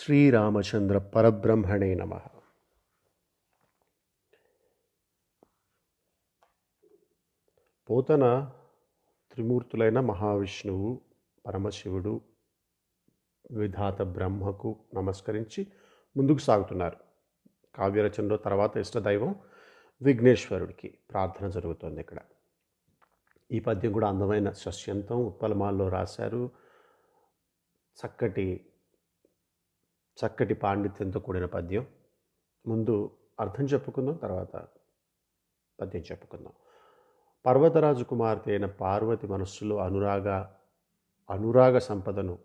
శ్రీరామచంద్ర పరబ్రహ్మణే నమ. పోతన త్రిమూర్తులైన మహావిష్ణువు పరమశివుడు విధాత బ్రహ్మకు నమస్కరించి ముందుకు సాగుతున్నారు. కావ్యరచనలో తర్వాత ఇష్టదైవం విఘ్నేశ్వరుడికి ప్రార్థన జరుగుతుంది ఇక్కడ. ఈ పద్యం కూడా అందమైన సస్యంతం ఉత్పలమాల్లో రాశారు. చక్కటి చక్కటి పాండిత్యంతో కూడిన పద్యం. ముందు అర్థం చెప్పుకుందాం తర్వాత పద్యం చెప్పుకుందాం. పర్వతరాజు కుమార్తె అయిన పార్వతి మనస్సులో అనురాగ అనురాగ సంపదను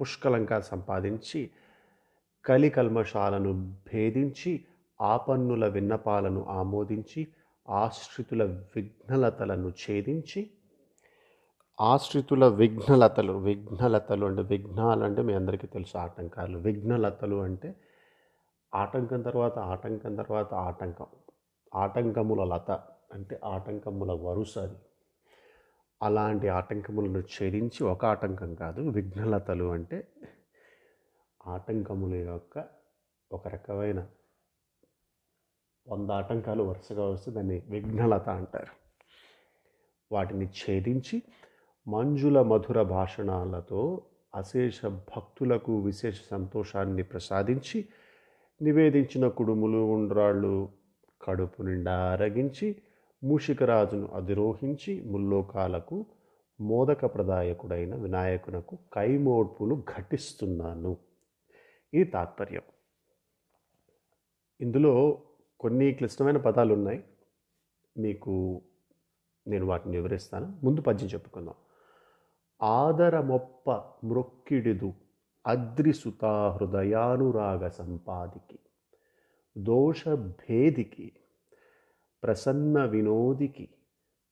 పుష్కలంగా సంపాదించి కలి కల్మషాలను భేదించి ఆపన్నుల విన్నపాలను ఆమోదించి ఆశ్రితుల విఘ్నలతలను ఛేదించి ఆశ్రితుల విఘ్నలతలు విఘ్నలతలు అంటే విఘ్నాలు అంటే మీ అందరికీ తెలుసు ఆటంకాలు. విఘ్నలతలు అంటే ఆటంకం తర్వాత ఆటంకం తర్వాత ఆటంకం. ఆటంకముల లత అంటే ఆటంకముల వరుస అది. అలాంటి ఆటంకములను ఛేదించి ఒక ఆటంకం కాదు విఘ్నలతలు అంటే ఆటంకముల యొక్క ఒక రకమైన వంద ఆటంకాలు వరుసగా వస్తే దాన్ని విఘ్నలత అంటారు. వాటిని ఛేదించి మంజుల మధుర భాషణాలతో అశేష భక్తులకు విశేష సంతోషాన్ని ప్రసాదించి నివేదించిన కుడుములు ఉండ్రాళ్ళు కడుపు నిండా అరగించి మూషికరాజును అధిరోహించి ముల్లోకాలకు మోదక ప్రదాయకుడైన వినాయకునకు కైమోడ్పులు ఘటిస్తున్నాను. ఇది తాత్పర్యం. ఇందులో కొన్ని క్లిష్టమైన పదాలు ఉన్నాయి మీకు నేను వాటిని వివరిస్తాను. ముందు పద్యం చెప్పుకుందాం. ఆదరమొప్ప మృక్కిడిదు అద్రిసుతా హృదయానురాగ సంపాదికి దోషభేదికి ప్రసన్న వినోదికి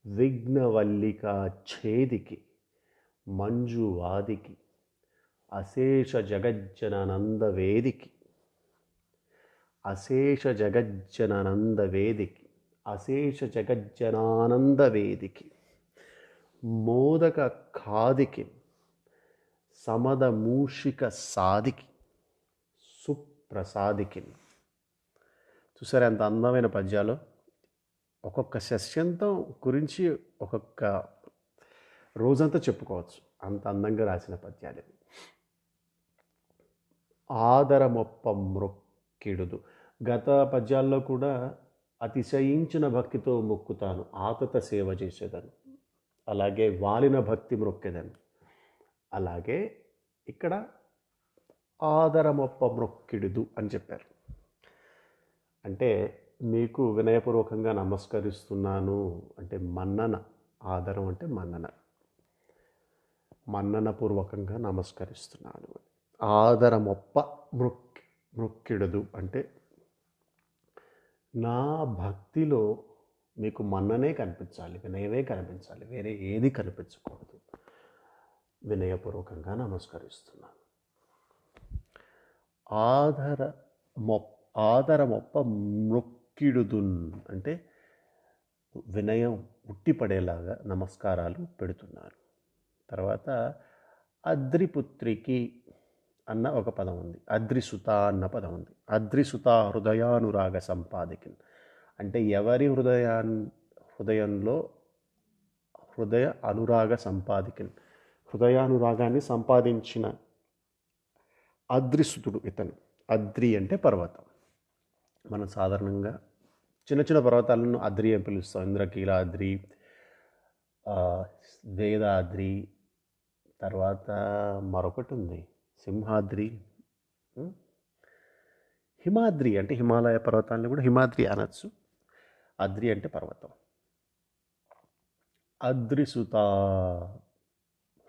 విఘ్నవల్లికా ఛేదికి మంజువాదికి అశేష జగజ్జనానందవేదికి అశేష జగజ్జనానందవేదికి అశేష జగజ్జనానందవేదికి. మోదక ఖాదికి సమదమూషిక సాదికి సుప్రసాదికి. చూసారా ఎంత అందమైన పద్యాలు? ఒక్కొక్క సస్యంతం గురించి ఒక్కొక్క రోజంతా చెప్పుకోవచ్చు. అంత అందంగా రాసిన పద్యాలు. ఆదరమొప్ప మృక్కిడుదు. గత పద్యాల్లో కూడా అతిశయించిన భక్తితో మొక్కుతాను. ఆతత సేవ చేసేదాన్ని అలాగే వాలిన భక్తి మొక్కేదాన్ని అలాగే ఇక్కడ ఆదరమొప్ప మొక్కిడుదు అని చెప్పారు. అంటే మీకు వినయపూర్వకంగా నమస్కరిస్తున్నాను అంటే మన్నన ఆదరం అంటే మన్నన. మన్ననపూర్వకంగా నమస్కరిస్తున్నాను. ఆదరమొప్ప మృక్ మృక్కిడదు అంటే నా భక్తిలో మీకు మన్ననే కనిపించాలి వినయమే కనిపించాలి వేరే ఏది కనిపించకూడదు. వినయపూర్వకంగా నమస్కరిస్తున్నాను. ఆధర ఆధార ఆదరమొప్ప మృక్కిడుదున్ అంటే వినయం ఉట్టిపడేలాగా నమస్కారాలు పెడుతున్నారు తర్వాత అద్రిపుత్రికి అన్న ఒక పదం ఉంది. అద్రిసుత అన్న పదం ఉంది. అద్రిసుత హృదయానురాగ సంపాదికిన్. అంటే ఎవరి హృదయా హృదయంలో హృదయ అనురాగ సంపాదికన్ హృదయానురాగాన్ని సంపాదించిన అద్రిసుతుడు ఇతను. అద్రి అంటే పర్వతం. మనం సాధారణంగా చిన్న చిన్న పర్వతాలను అద్రి అని పిలుస్తాం. ఇంద్రకీలాద్రి వేదాద్రి తర్వాత మరొకటి ఉంది. సింహాద్రి. హిమాద్రి అంటే హిమాలయ పర్వతాలను కూడా హిమాద్రి అనొచ్చు. అద్రి అంటే పర్వతం. అద్రిసుత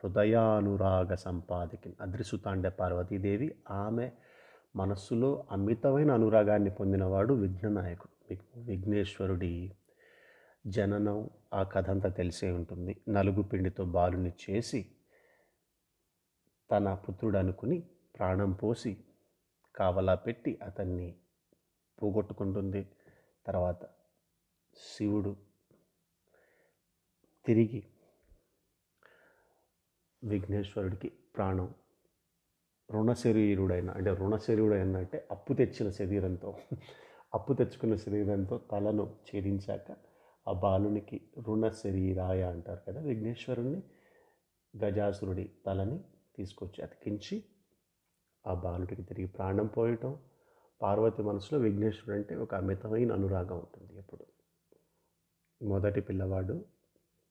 హృదయానురాగ సంపాదికి అద్రిసుత అంటే పార్వతీదేవి. ఆమె మనస్సులో అమితమైన అనురాగాన్ని పొందినవాడు విఘ్ననాయకుడు. విఘ్నేశ్వరుడి జననం ఆ కథ అంతా తెలిసే ఉంటుంది. నలుగు పిండితో బాలుని చేసి తన పుత్రుడు అనుకుని ప్రాణం పోసి కావలా పెట్టి అతన్ని పోగొట్టుకుంటుంది. తర్వాత శివుడు తిరిగి విఘ్నేశ్వరుడికి ప్రాణం. రుణ శరీరుడైన అంటే రుణ శరీరుడైన అంటే అప్పు తెచ్చిన శరీరంతో అప్పు తెచ్చుకున్న శరీరంతో తలను ఛేదించాక ఆ బాలునికి రుణ శరీరాయ అంటారు కదా విఘ్నేశ్వరుణ్ణి గజాసురుడి తలని తీసుకొచ్చి అతికించి ఆ బాలుడికి తిరిగి ప్రాణం పోయటం. పార్వతి మనసులో విఘ్నేశ్వరుడు అంటే ఒక అమితమైన అనురాగం ఉంటుంది ఎప్పుడు. మొదటి పిల్లవాడు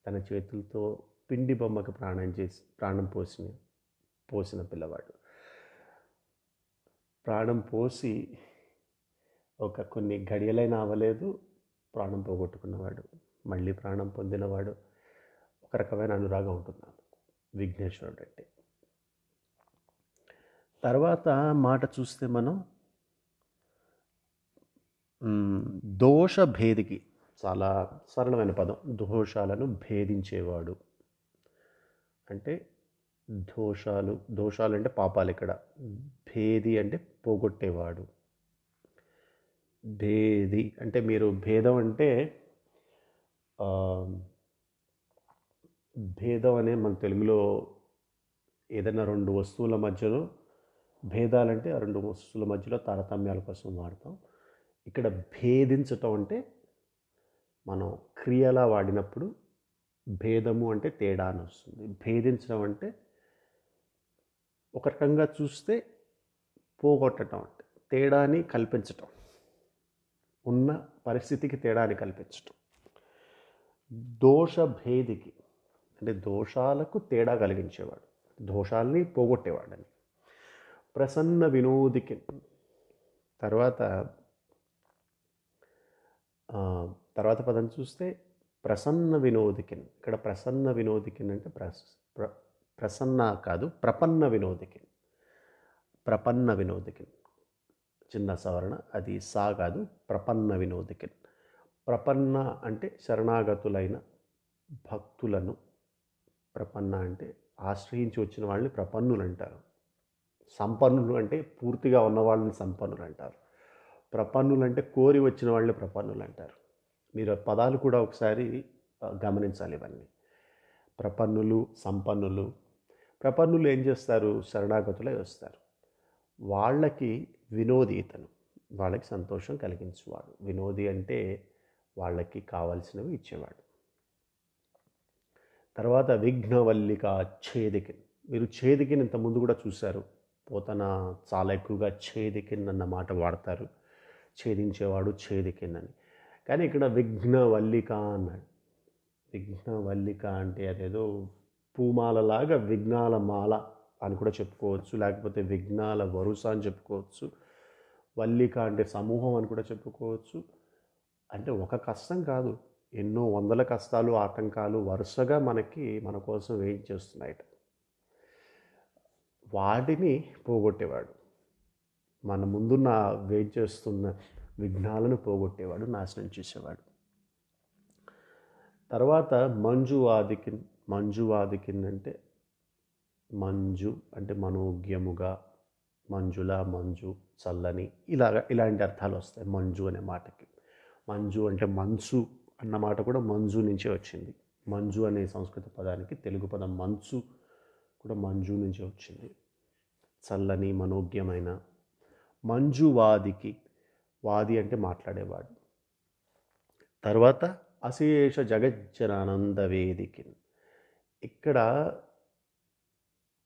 తన చేతులతో పిండి బొమ్మకు ప్రాణం చేసి ప్రాణం పోసిన పోసిన పిల్లవాడు. ప్రాణం పోసి ఒక కొన్ని గడియలైనా అవ్వలేదు ప్రాణం పోగొట్టుకున్నవాడు. మళ్ళీ ప్రాణం పొందినవాడు ఒక రకమైన అనురాగం ఉంటుంది విఘ్నేశ్వరుడు అంటే. తర్వాత మాట చూస్తే మనం దోష భేదికి చాలా సరళమైన పదం. దోషాలను భేదించేవాడు. అంటే దోషాలు దోషాలు అంటే పాపాలు ఇక్కడ. భేది అంటే పోగొట్టేవాడు. భేది అంటే మీరు భేదం అంటే భేదం అనే మన తెలుగులో ఏదైనా రెండు వస్తువుల మధ్యలో భేదాలంటే ఆ రెండు వస్తువుల మధ్యలో తారతమ్యాల కోసం వాడతాం. ఇక్కడ భేదించటం అంటే మనం క్రియలా వాడినప్పుడు భేదము అంటే తేడా అని వస్తుంది. భేదించడం అంటే ఒక రకంగా చూస్తే పోగొట్టడం అంటే తేడాని కల్పించటం ఉన్న పరిస్థితికి తేడాని కల్పించటం. దోష భేదికి అంటే దోషాలకు తేడా కలిగించేవాడు దోషాల్ని పోగొట్టేవాడని. ప్రసన్న వినోదికి తర్వాత తర్వాత పదం చూస్తే ప్రసన్న వినోదికిన్. ఇక్కడ ప్రసన్న వినోదికిన్ అంటే ప్ర ప్రసన్న కాదు ప్రపన్న వినోదికిన్. ప్రపన్న వినోదికిన్. చిన్న సవరణ అది సా కాదు ప్రపన్న వినోదికిన్. ప్రపన్న అంటే శరణాగతులైన భక్తులను. ప్రపన్న అంటే ఆశ్రయించి వచ్చిన వాళ్ళని ప్రపన్నులు అంటారు. సంపన్నులు అంటే పూర్తిగా ఉన్న వాళ్ళని సంపన్నులు అంటారు. ప్రపన్నులు అంటే కోరి వచ్చిన వాళ్ళని ప్రపన్నులు అంటారు. మీరు పదాలు కూడా ఒకసారి గమనించాలి ఇవన్నీ. ప్రపన్నులు సంపన్నులు. ప్రపన్నులు ఏం చేస్తారు? శరణాగతులై వస్తారు. వాళ్ళకి వినోది ఇతను. వాళ్ళకి సంతోషం కలిగించేవాడు. వినోది అంటే వాళ్ళకి కావాల్సినవి ఇచ్చేవాడు. తర్వాత విఘ్నవల్లిక ఛేదికిన్. మీరు ఛేదికిన్ ఇంత ముందు కూడా చూశారు. పోతన చాలా ఎక్కువగా ఛేదికిన్ అన్న మాట వాడతారు. ఛేదించేవాడు ఛేదికిన్ అని. కానీ ఇక్కడ విఘ్నవల్లిక అన్నాడు. విఘ్నవల్లిక అంటే అదేదో పూమాలలాగా విఘ్నాల మాల అని కూడా చెప్పుకోవచ్చు లేకపోతే విఘ్నాల వరుస అని చెప్పుకోవచ్చు వల్లిక అంటే సమూహం అని కూడా చెప్పుకోవచ్చు. అంటే ఒక కష్టం కాదు ఎన్నో వందల కష్టాలు ఆటంకాలు వరుసగా మనకి మన కోసం వెయిట్ చేస్తున్నాయట. వాటిని పోగొట్టేవాడు. మన ముందున్న వెయిట్ చేస్తున్న విఘ్నాలను పోగొట్టేవాడు నాశనం చేసేవాడు. తర్వాత మంజువాదికిన్ మంజువాదికిన్ అంటే మంజు అంటే మనోజ్ఞముగా మంజుల మంజు చల్లని ఇలాగ ఇలాంటి అర్థాలు వస్తాయి మంజు అనే మాటకి. మంజు అంటే మంచు అన్న మాట కూడా మంజు నుంచే వచ్చింది. మంజు అనే సంస్కృత పదానికి తెలుగు పదం మంచు కూడా మంజు నుంచే వచ్చింది. చల్లని మనోజ్ఞమైన మంజువాదికి వాది అంటే మాట్లాడేవాడు. తర్వాత అశేష జగజ్జనానంద వేదికి ఇక్కడ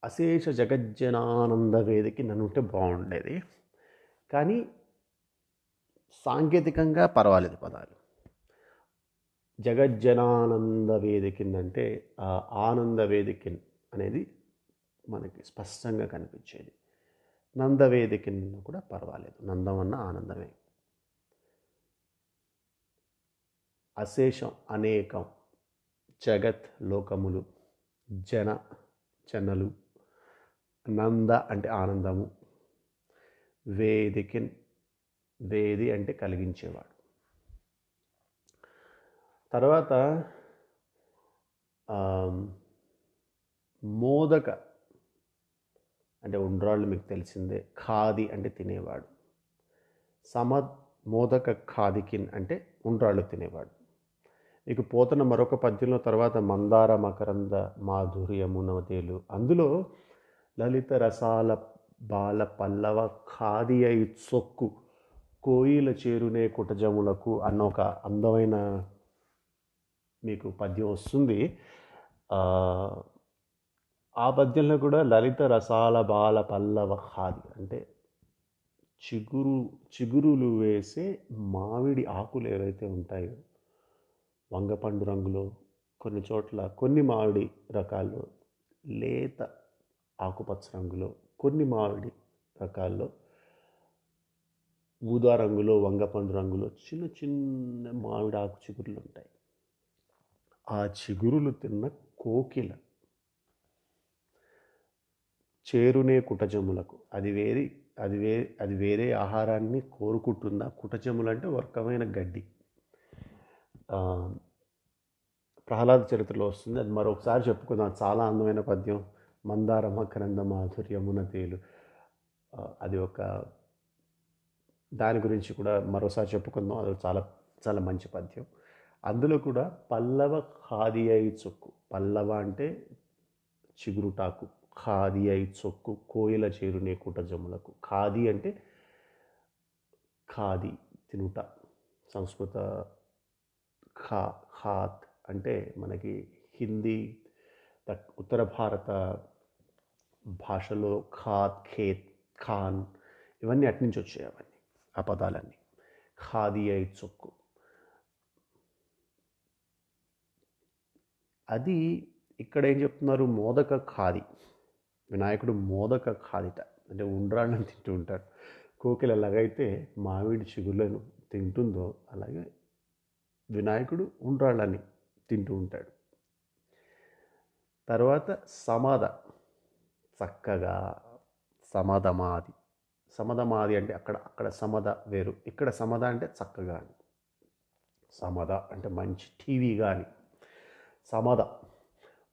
అశేష జగజ్జనానంద వేదికి నన్ను ఉంటే బాగుండేది. కానీ సాంకేతికంగా పర్వాలేదు పదాలు. జగజ్జనానంద వేదికిన్ అంటే ఆ ఆనంద వేదికిన్ అనేది మనకి స్పష్టంగా కనిపించేది. నందవేదికిన్ కూడా పర్వాలేదు. నందం అన్న ఆనందమే. అశేషం అనేకం. జగత్ లోకములు జన జనలు నంద అంటే ఆనందము వేదికిన్ వేది అంటే కలిగించేవాడు. తర్వాత మోదక అంటే ఉండ్రాళ్ళు మీకు తెలిసిందే ఖాది అంటే తినేవాడు. సమ మోదక ఖాదికిన్ అంటే ఉండ్రాళ్ళు తినేవాడు. మీకు పోతన మరొక పద్యంలో తర్వాత మందార మకరంద మాధుర్యమునవతేలు అందులో లలిత రసాల బాల పల్లవ ఖాది అయి చొక్కు కోయిల చేరునే కుటజములకు అన్న ఒక అందమైన మీకు పద్యం వస్తుంది. ఆ, ఆ పద్యంలో కూడా లలిత రసాల బాల పల్లవ ఖాది అంటే చిగురు చిగురులు వేసే మామిడి ఆకులు ఏవైతే ఉంటాయో వంగపండు రంగులో కొన్ని చోట్ల కొన్ని మామిడి రకాల్లో లేత ఆకుపచ్చ రంగులో కొన్ని మామిడి రకాల్లో ఊదా రంగులో వంగపండు రంగులో చిన్న చిన్న మామిడి ఆకు చిగురులు ఉంటాయి. ఆ చిగురులు తిన్న కోకిల చేరునే కుటజములకు. అది వేరే అది వే అది వేరే ఆహారాన్ని కోరుకుంటుందా? కుటజములు అంటే ఒక రకమైన గడ్డి. ప్రహ్లాద చరిత్రలో వస్తుంది. అది మరొకసారి చెప్పుకుందాం. చాలా అందమైన పద్యం. మందార మకరంద మాధుర్యమున తేలు. అది ఒక దాని గురించి కూడా మరోసారి చెప్పుకుందాం. అది చాలా చాలా మంచి పద్యం. అందులో కూడా పల్లవ ఖాది అయి చొక్కు. పల్లవ అంటే చిగురుటాకు. ఖాది అయి చొక్కు. కోయిల చేరునే కుటజములకు ఖాది అంటే ఖాది తినుట. సంస్కృత ఖా ఖాత్ అంటే మనకి హిందీ ఉత్తర భారత భాషలో ఖాత్ ఖేత్ ఖాన్ ఇవన్నీ అట్నుంచి వచ్చాయి అవన్నీ ఆ పదాలన్నీ. ఖాదీ అయి చొక్కు. అది ఇక్కడ ఏం చెప్తున్నారు? మోదక ఖాది. వినాయకుడు మోదక ఖాదిట. అంటే ఉండ్రాళ్ళని తింటూ ఉంటాడు. కోకిల ఎలాగైతే మామిడి చిగుళ్ళను తింటుందో అలాగే వినాయకుడు ఉండ్రాళ్ళని తింటూ ఉంటాడు. తర్వాత సమాధ. చక్కగా సమధమాది. సమధమాది అంటే అక్కడ అక్కడ సమధ వేరు. ఇక్కడ సమధ అంటే చక్కగా అని. సమధ అంటే మంచి టీవీ కానీ సమధ.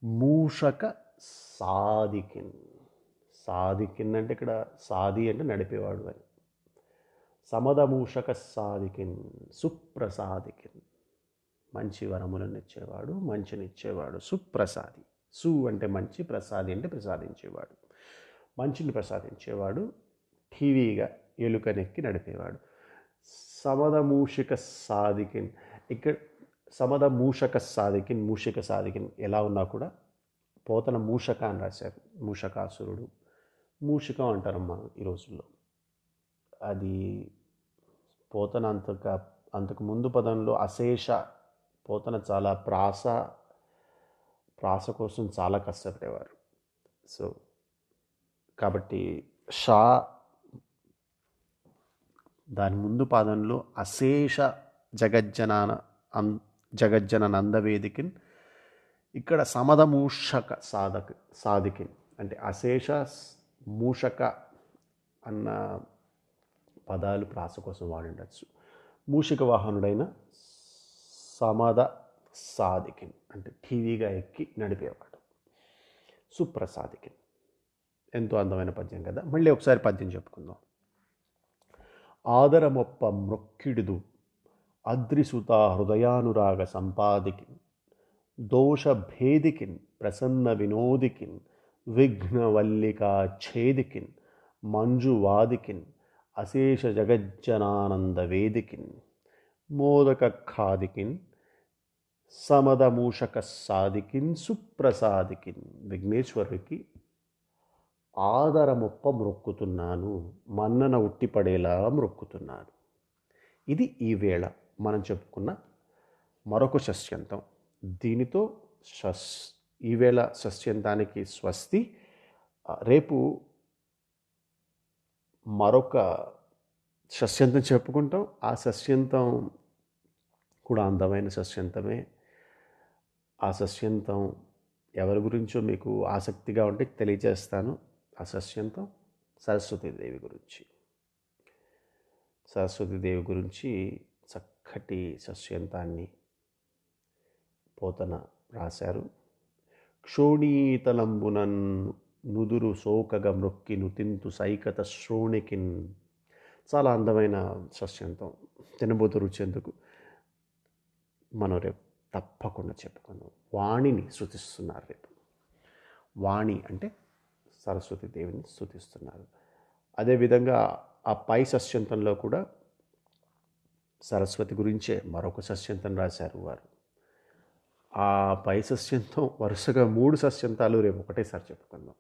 మూషక సాధికిన్ సాధికిన్ అంటే ఇక్కడ సాది అంటే నడిపేవాడు అని. సమద మూషక సాదికిన్ సుప్రసాదికిన్ మంచి వరములను ఇచ్చేవాడు మంచినిచ్చేవాడు. సుప్రసాది. సు అంటే మంచి ప్రసాది అంటే ప్రసాదించేవాడు. మంచిని ప్రసాదించేవాడు టీవీగా ఎలుకనెక్కి నడిపేవాడు. సమద మూషిక ఇక్కడ సమద మూషక సాదికిన్ మూషిక సాధికిన్ ఎలా ఉన్నా కూడా పోతన మూషక అని రాశారు. మూషకాసురుడు. మూషిక అంటారు మనం ఈ రోజుల్లో. అది పోతన అంతక అంతకు ముందు పదంలో అశేష పోతన చాలా ప్రాస ప్రాస కోసం చాలా కష్టపడేవారు. సో కాబట్టి షా దాని ముందు పాదంలో అశేష జగజ్జనాన అన్ జగజ్జన నందవేదికిన్ ఇక్కడ సమద మూషక సాధక సాధికిన్. అంటే అశేష మూషక అన్న పదాలు ప్రాస కోసం వాడి ఉండొచ్చు మూషిక వాహనుడైన సమద సాధికిన్ అంటే టీవీగా ఎక్కి నడిపేవాడు. సుప్రసాదికిన్ ఎంతో అందమైన పద్యం కదా? మళ్ళీ ఒకసారి పద్యం చెప్పుకుందాం. ఆదరమొప్ప మృక్కిడుదు అద్రిసుత హృదయానురాగ సంపాదికిన్ దోష భేదికిన్ ప్రసన్న వినోదికిన్ విఘ్నవల్లికా ఛేదికిన్ మంజువాదికిన్ అశేష జగజ్జనానంద వేదికిన్ మోదక ఖాదికిన్ సమదమూషక సాధికిన్ సుప్రసాదికిన్ విఘ్నేశ్వరుడికి ఆదరముప్ప మొక్కుతున్నాను మన్నన ఉట్టిపడేలా మొక్కుతున్నాను. ఇది ఈవేళ మనం చెప్పుకున్న మరొక షష్యంతం దీనితో షస్ ఈవేళ షష్యంతానికి స్వస్తి రేపు మరొక షష్యంతం చెప్పుకుంటాం. ఆ షష్యంతం కూడా అందమైన షష్యంతమే ఆ సస్యంతం ఎవరి గురించో మీకు ఆసక్తిగా ఉంటే తెలియజేస్తాను. ఆ సస్యంతం సరస్వతీదేవి గురించి. సరస్వతీదేవి గురించి చక్కటి సస్యంతాన్ని పోతన రాశారు. క్షోణీతలంబునన్ నుదురు సోకగ మృక్కి నుతింతు సైకత శ్రోణికిన్. చాలా అందమైన సస్యంతం. తినబోతు రుచేందుకు మనం రేపు తప్పకుండా చెప్పుకుందాం. వాణిని శృతిస్తున్నారు రేపు. వాణి అంటే సరస్వతి దేవిని స్థుతిస్తున్నారు అదేవిధంగా ఆ పై సస్యంతంలో కూడా సరస్వతి గురించే మరొక సస్యంతం రాశారు వారు. ఆ పై సస్యంతం వరుసగా మూడు సస్యంతాలు రేపు ఒకటేసారి చెప్పుకుందాం.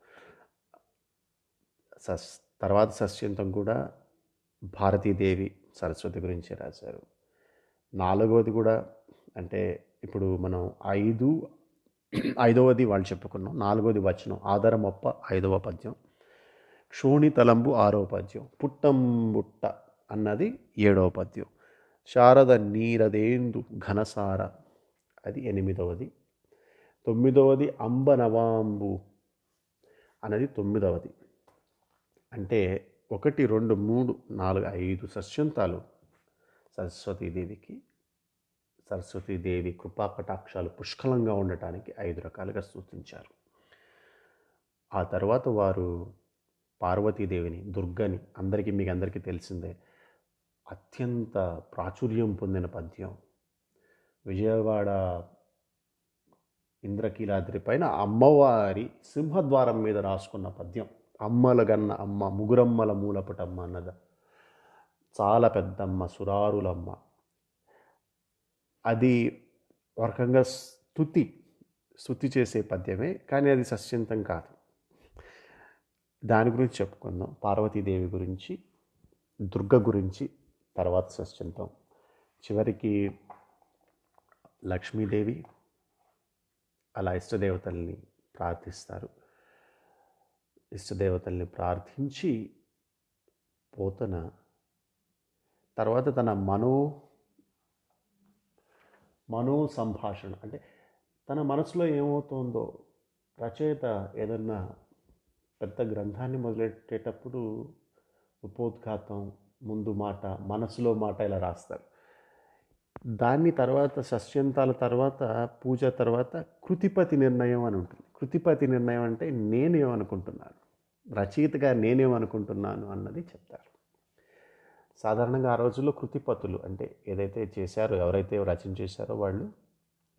సస్ తర్వాత సస్యంతం కూడా భారతీదేవి సరస్వతి గురించే రాశారు. నాలుగవది కూడా అంటే ఇప్పుడు మనం ఐదు ఐదవది వాళ్ళు చెప్పుకున్నాం. నాలుగవది వచనం. ఆధారమొప్ప ఐదవ పద్యం. క్షోణి తలంబు ఆరవ పద్యం. పుట్టంబుట్ట అన్నది ఏడవ పద్యం. శారద నీరదేందు ఘనసార. అది ఎనిమిదవది. తొమ్మిదవది అంబ నవాంబు అన్నది తొమ్మిదవది. అంటే ఒకటి రెండు మూడు నాలుగు ఐదు సస్యంతాలు సరస్వతీదేవికి సరస్వతీదేవి కృపా కటాక్షాలు పుష్కలంగా ఉండటానికి ఐదు రకాలుగా సూచించారు. ఆ తర్వాత వారు పార్వతీదేవిని దుర్గని అందరికీ మీకు అందరికీ తెలిసిందే. అత్యంత ప్రాచుర్యం పొందిన పద్యం. విజయవాడ ఇంద్రకీలాద్రి పైన అమ్మవారి సింహద్వారం మీద రాసుకున్న పద్యం. అమ్మల గన్న అమ్మ ముగురమ్మల మూలపటమ్మ అన్నద. చాలా పెద్దమ్మ సురారులమ్మ. అది ఒక రకంగా స్థుతి స్థుతి చేసే పద్యమే కానీ అది సస్యంతం కాదు. దాని గురించి చెప్పుకుందాం. పార్వతీదేవి గురించి దుర్గ గురించి తర్వాత సస్యంతం. చివరికి లక్ష్మీదేవి అలా ఇష్టదేవతల్ని ప్రార్థిస్తారు. ఇష్టదేవతల్ని ప్రార్థించి పోతన తర్వాత తన మనో మనో సంభాషణ అంటే తన మనసులో ఏమవుతోందో రచయిత ఏదన్నా పెద్ద గ్రంథాన్ని మొదలెట్టేటప్పుడు ఉపోద్ఘాతం ముందు మాట మనసులో మాట ఇలా రాస్తారు. దాన్ని తర్వాత సస్యంతాల తర్వాత పూజ తర్వాత కృతిపతి నిర్ణయం అని ఉంటుంది. కృతిపతి నిర్ణయం అంటే నేనేమనుకుంటున్నాను. రచయితగా నేనేమనుకుంటున్నాను అన్నది చెప్తారు. సాధారణంగా ఆ రోజుల్లో కృతిపతులు అంటే ఏదైతే చేశారో ఎవరైతే రచన చేశారో వాళ్ళు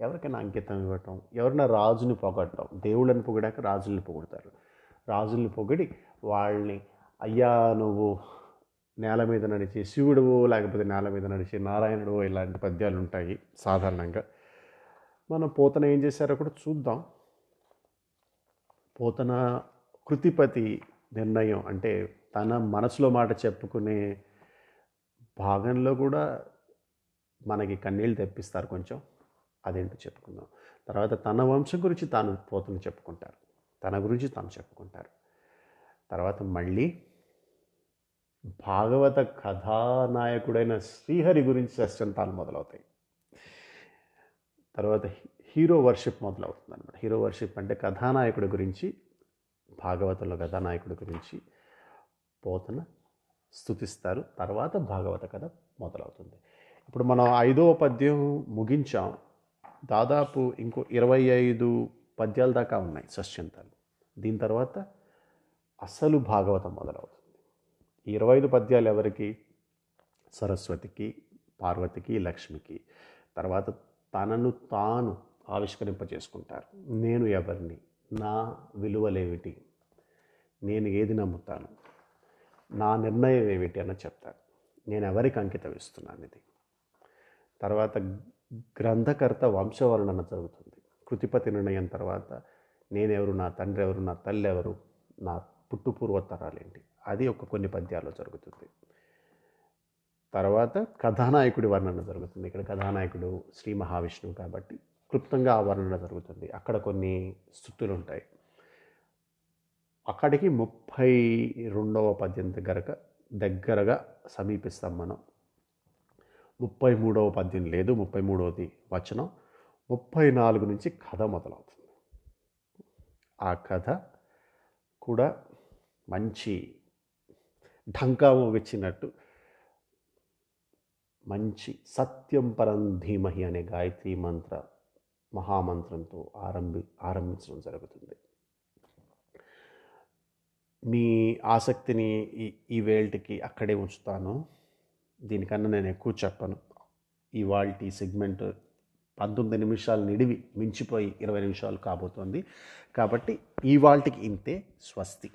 ఎవరికైనా అంకితం ఇవ్వటం ఎవరైనా రాజుని పొగడటం దేవుళ్ళని పొగిడాక రాజుల్ని పొగుడతారు. రాజుల్ని పొగిడి వాళ్ళని అయ్యా నువ్వు నేల మీద నడిచి శివుడువో లేకపోతే నేల మీద నడిచి నారాయణుడు ఇలాంటి పద్యాలు ఉంటాయి సాధారణంగా. మనం పోతన ఏం చేశారో కూడా చూద్దాం. పోతన కృతిపతి నిర్ణయం అంటే తన మనసులో మాట చెప్పుకునే భాగంలో కూడా మనకి కన్నీళ్ళు తెప్పిస్తారు కొంచెం. అదేంటో చెప్పుకుందాం. తర్వాత తన వంశం గురించి తాను పోతను చెప్పుకుంటారు. తన గురించి తాను చెప్పుకుంటారు. తర్వాత మళ్ళీ భాగవత కథానాయకుడైన శ్రీహరి గురించి సస్యంతాలు మొదలవుతాయి. తర్వాత హీరో వర్షిప్ మొదలవుతుంది అనమాట హీరో వర్షిప్ అంటే కథానాయకుడి గురించి భాగవతంలో కథానాయకుడి గురించి పోతన స్థుతిస్తారు తర్వాత భాగవత కథ మొదలవుతుంది. ఇప్పుడు మనం ఐదవ పద్యం ముగించాం. దాదాపు ఇంకో ఇరవై ఐదు పద్యాల దాకా ఉన్నాయి సస్యంతాలు దీని తర్వాత అసలు భాగవతం మొదలవుతుంది. ఇరవై ఐదు పద్యాలు ఎవరికి? సరస్వతికి పార్వతికి లక్ష్మికి. తర్వాత తనను తాను ఆవిష్కరింపజేసుకుంటారు. నేను ఎవరిని? నా విలువలేమిటి? నేను ఏది నమ్ముతాను? నా నిర్ణయం ఏమిటి అన్న చెప్తారు. నేను ఎవరికి అంకితం ఇస్తున్నాను ఇది? తర్వాత గ్రంథకర్త వంశవర్ణన జరుగుతుంది. కృతిపతి నిర్ణయం తర్వాత నేనెవరు నా తండ్రి ఎవరు నా తల్లి ఎవరు నా పుట్టుపూర్వతరాలేంటి అది ఒక కొన్ని పద్యాల్లో జరుగుతుంది. తర్వాత కథానాయకుడి వర్ణన జరుగుతుంది. ఇక్కడ కథానాయకుడు శ్రీ మహావిష్ణువు కాబట్టి క్లుప్తంగా ఆ వర్ణన జరుగుతుంది. అక్కడ కొన్ని స్థుతులు ఉంటాయి అక్కడికి ముప్పై రెండవ పద్యం దగ్గరగా దగ్గరగా సమీపిస్తాం మనం. ముప్పై మూడవ పద్యం లేదు ముప్పై మూడవది వచనం. ముప్పై నాలుగు నుంచి కథ మొదలవుతుంది. ఆ కథ కూడా మంచి ఢంకా వచ్చినట్టు మంచి సత్యం పరం ధీమహి అనే గాయత్రి మంత్ర మహామంత్రంతో ఆరంభి ఆరంభించడం జరుగుతుంది. మీ ఆసక్తిని ఈ ఈ వేల్ట్కి అక్కడే ఉంచుతాను. దీనికన్నా నేను ఎక్కువ చెప్పను. ఇవాళ సెగ్మెంట్ పంతొమ్మిది నిమిషాలు నిడివి మించిపోయి ఇరవై నిమిషాలు కాబోతోంది. కాబట్టి ఇవాళకి ఇంతే. స్వస్తి.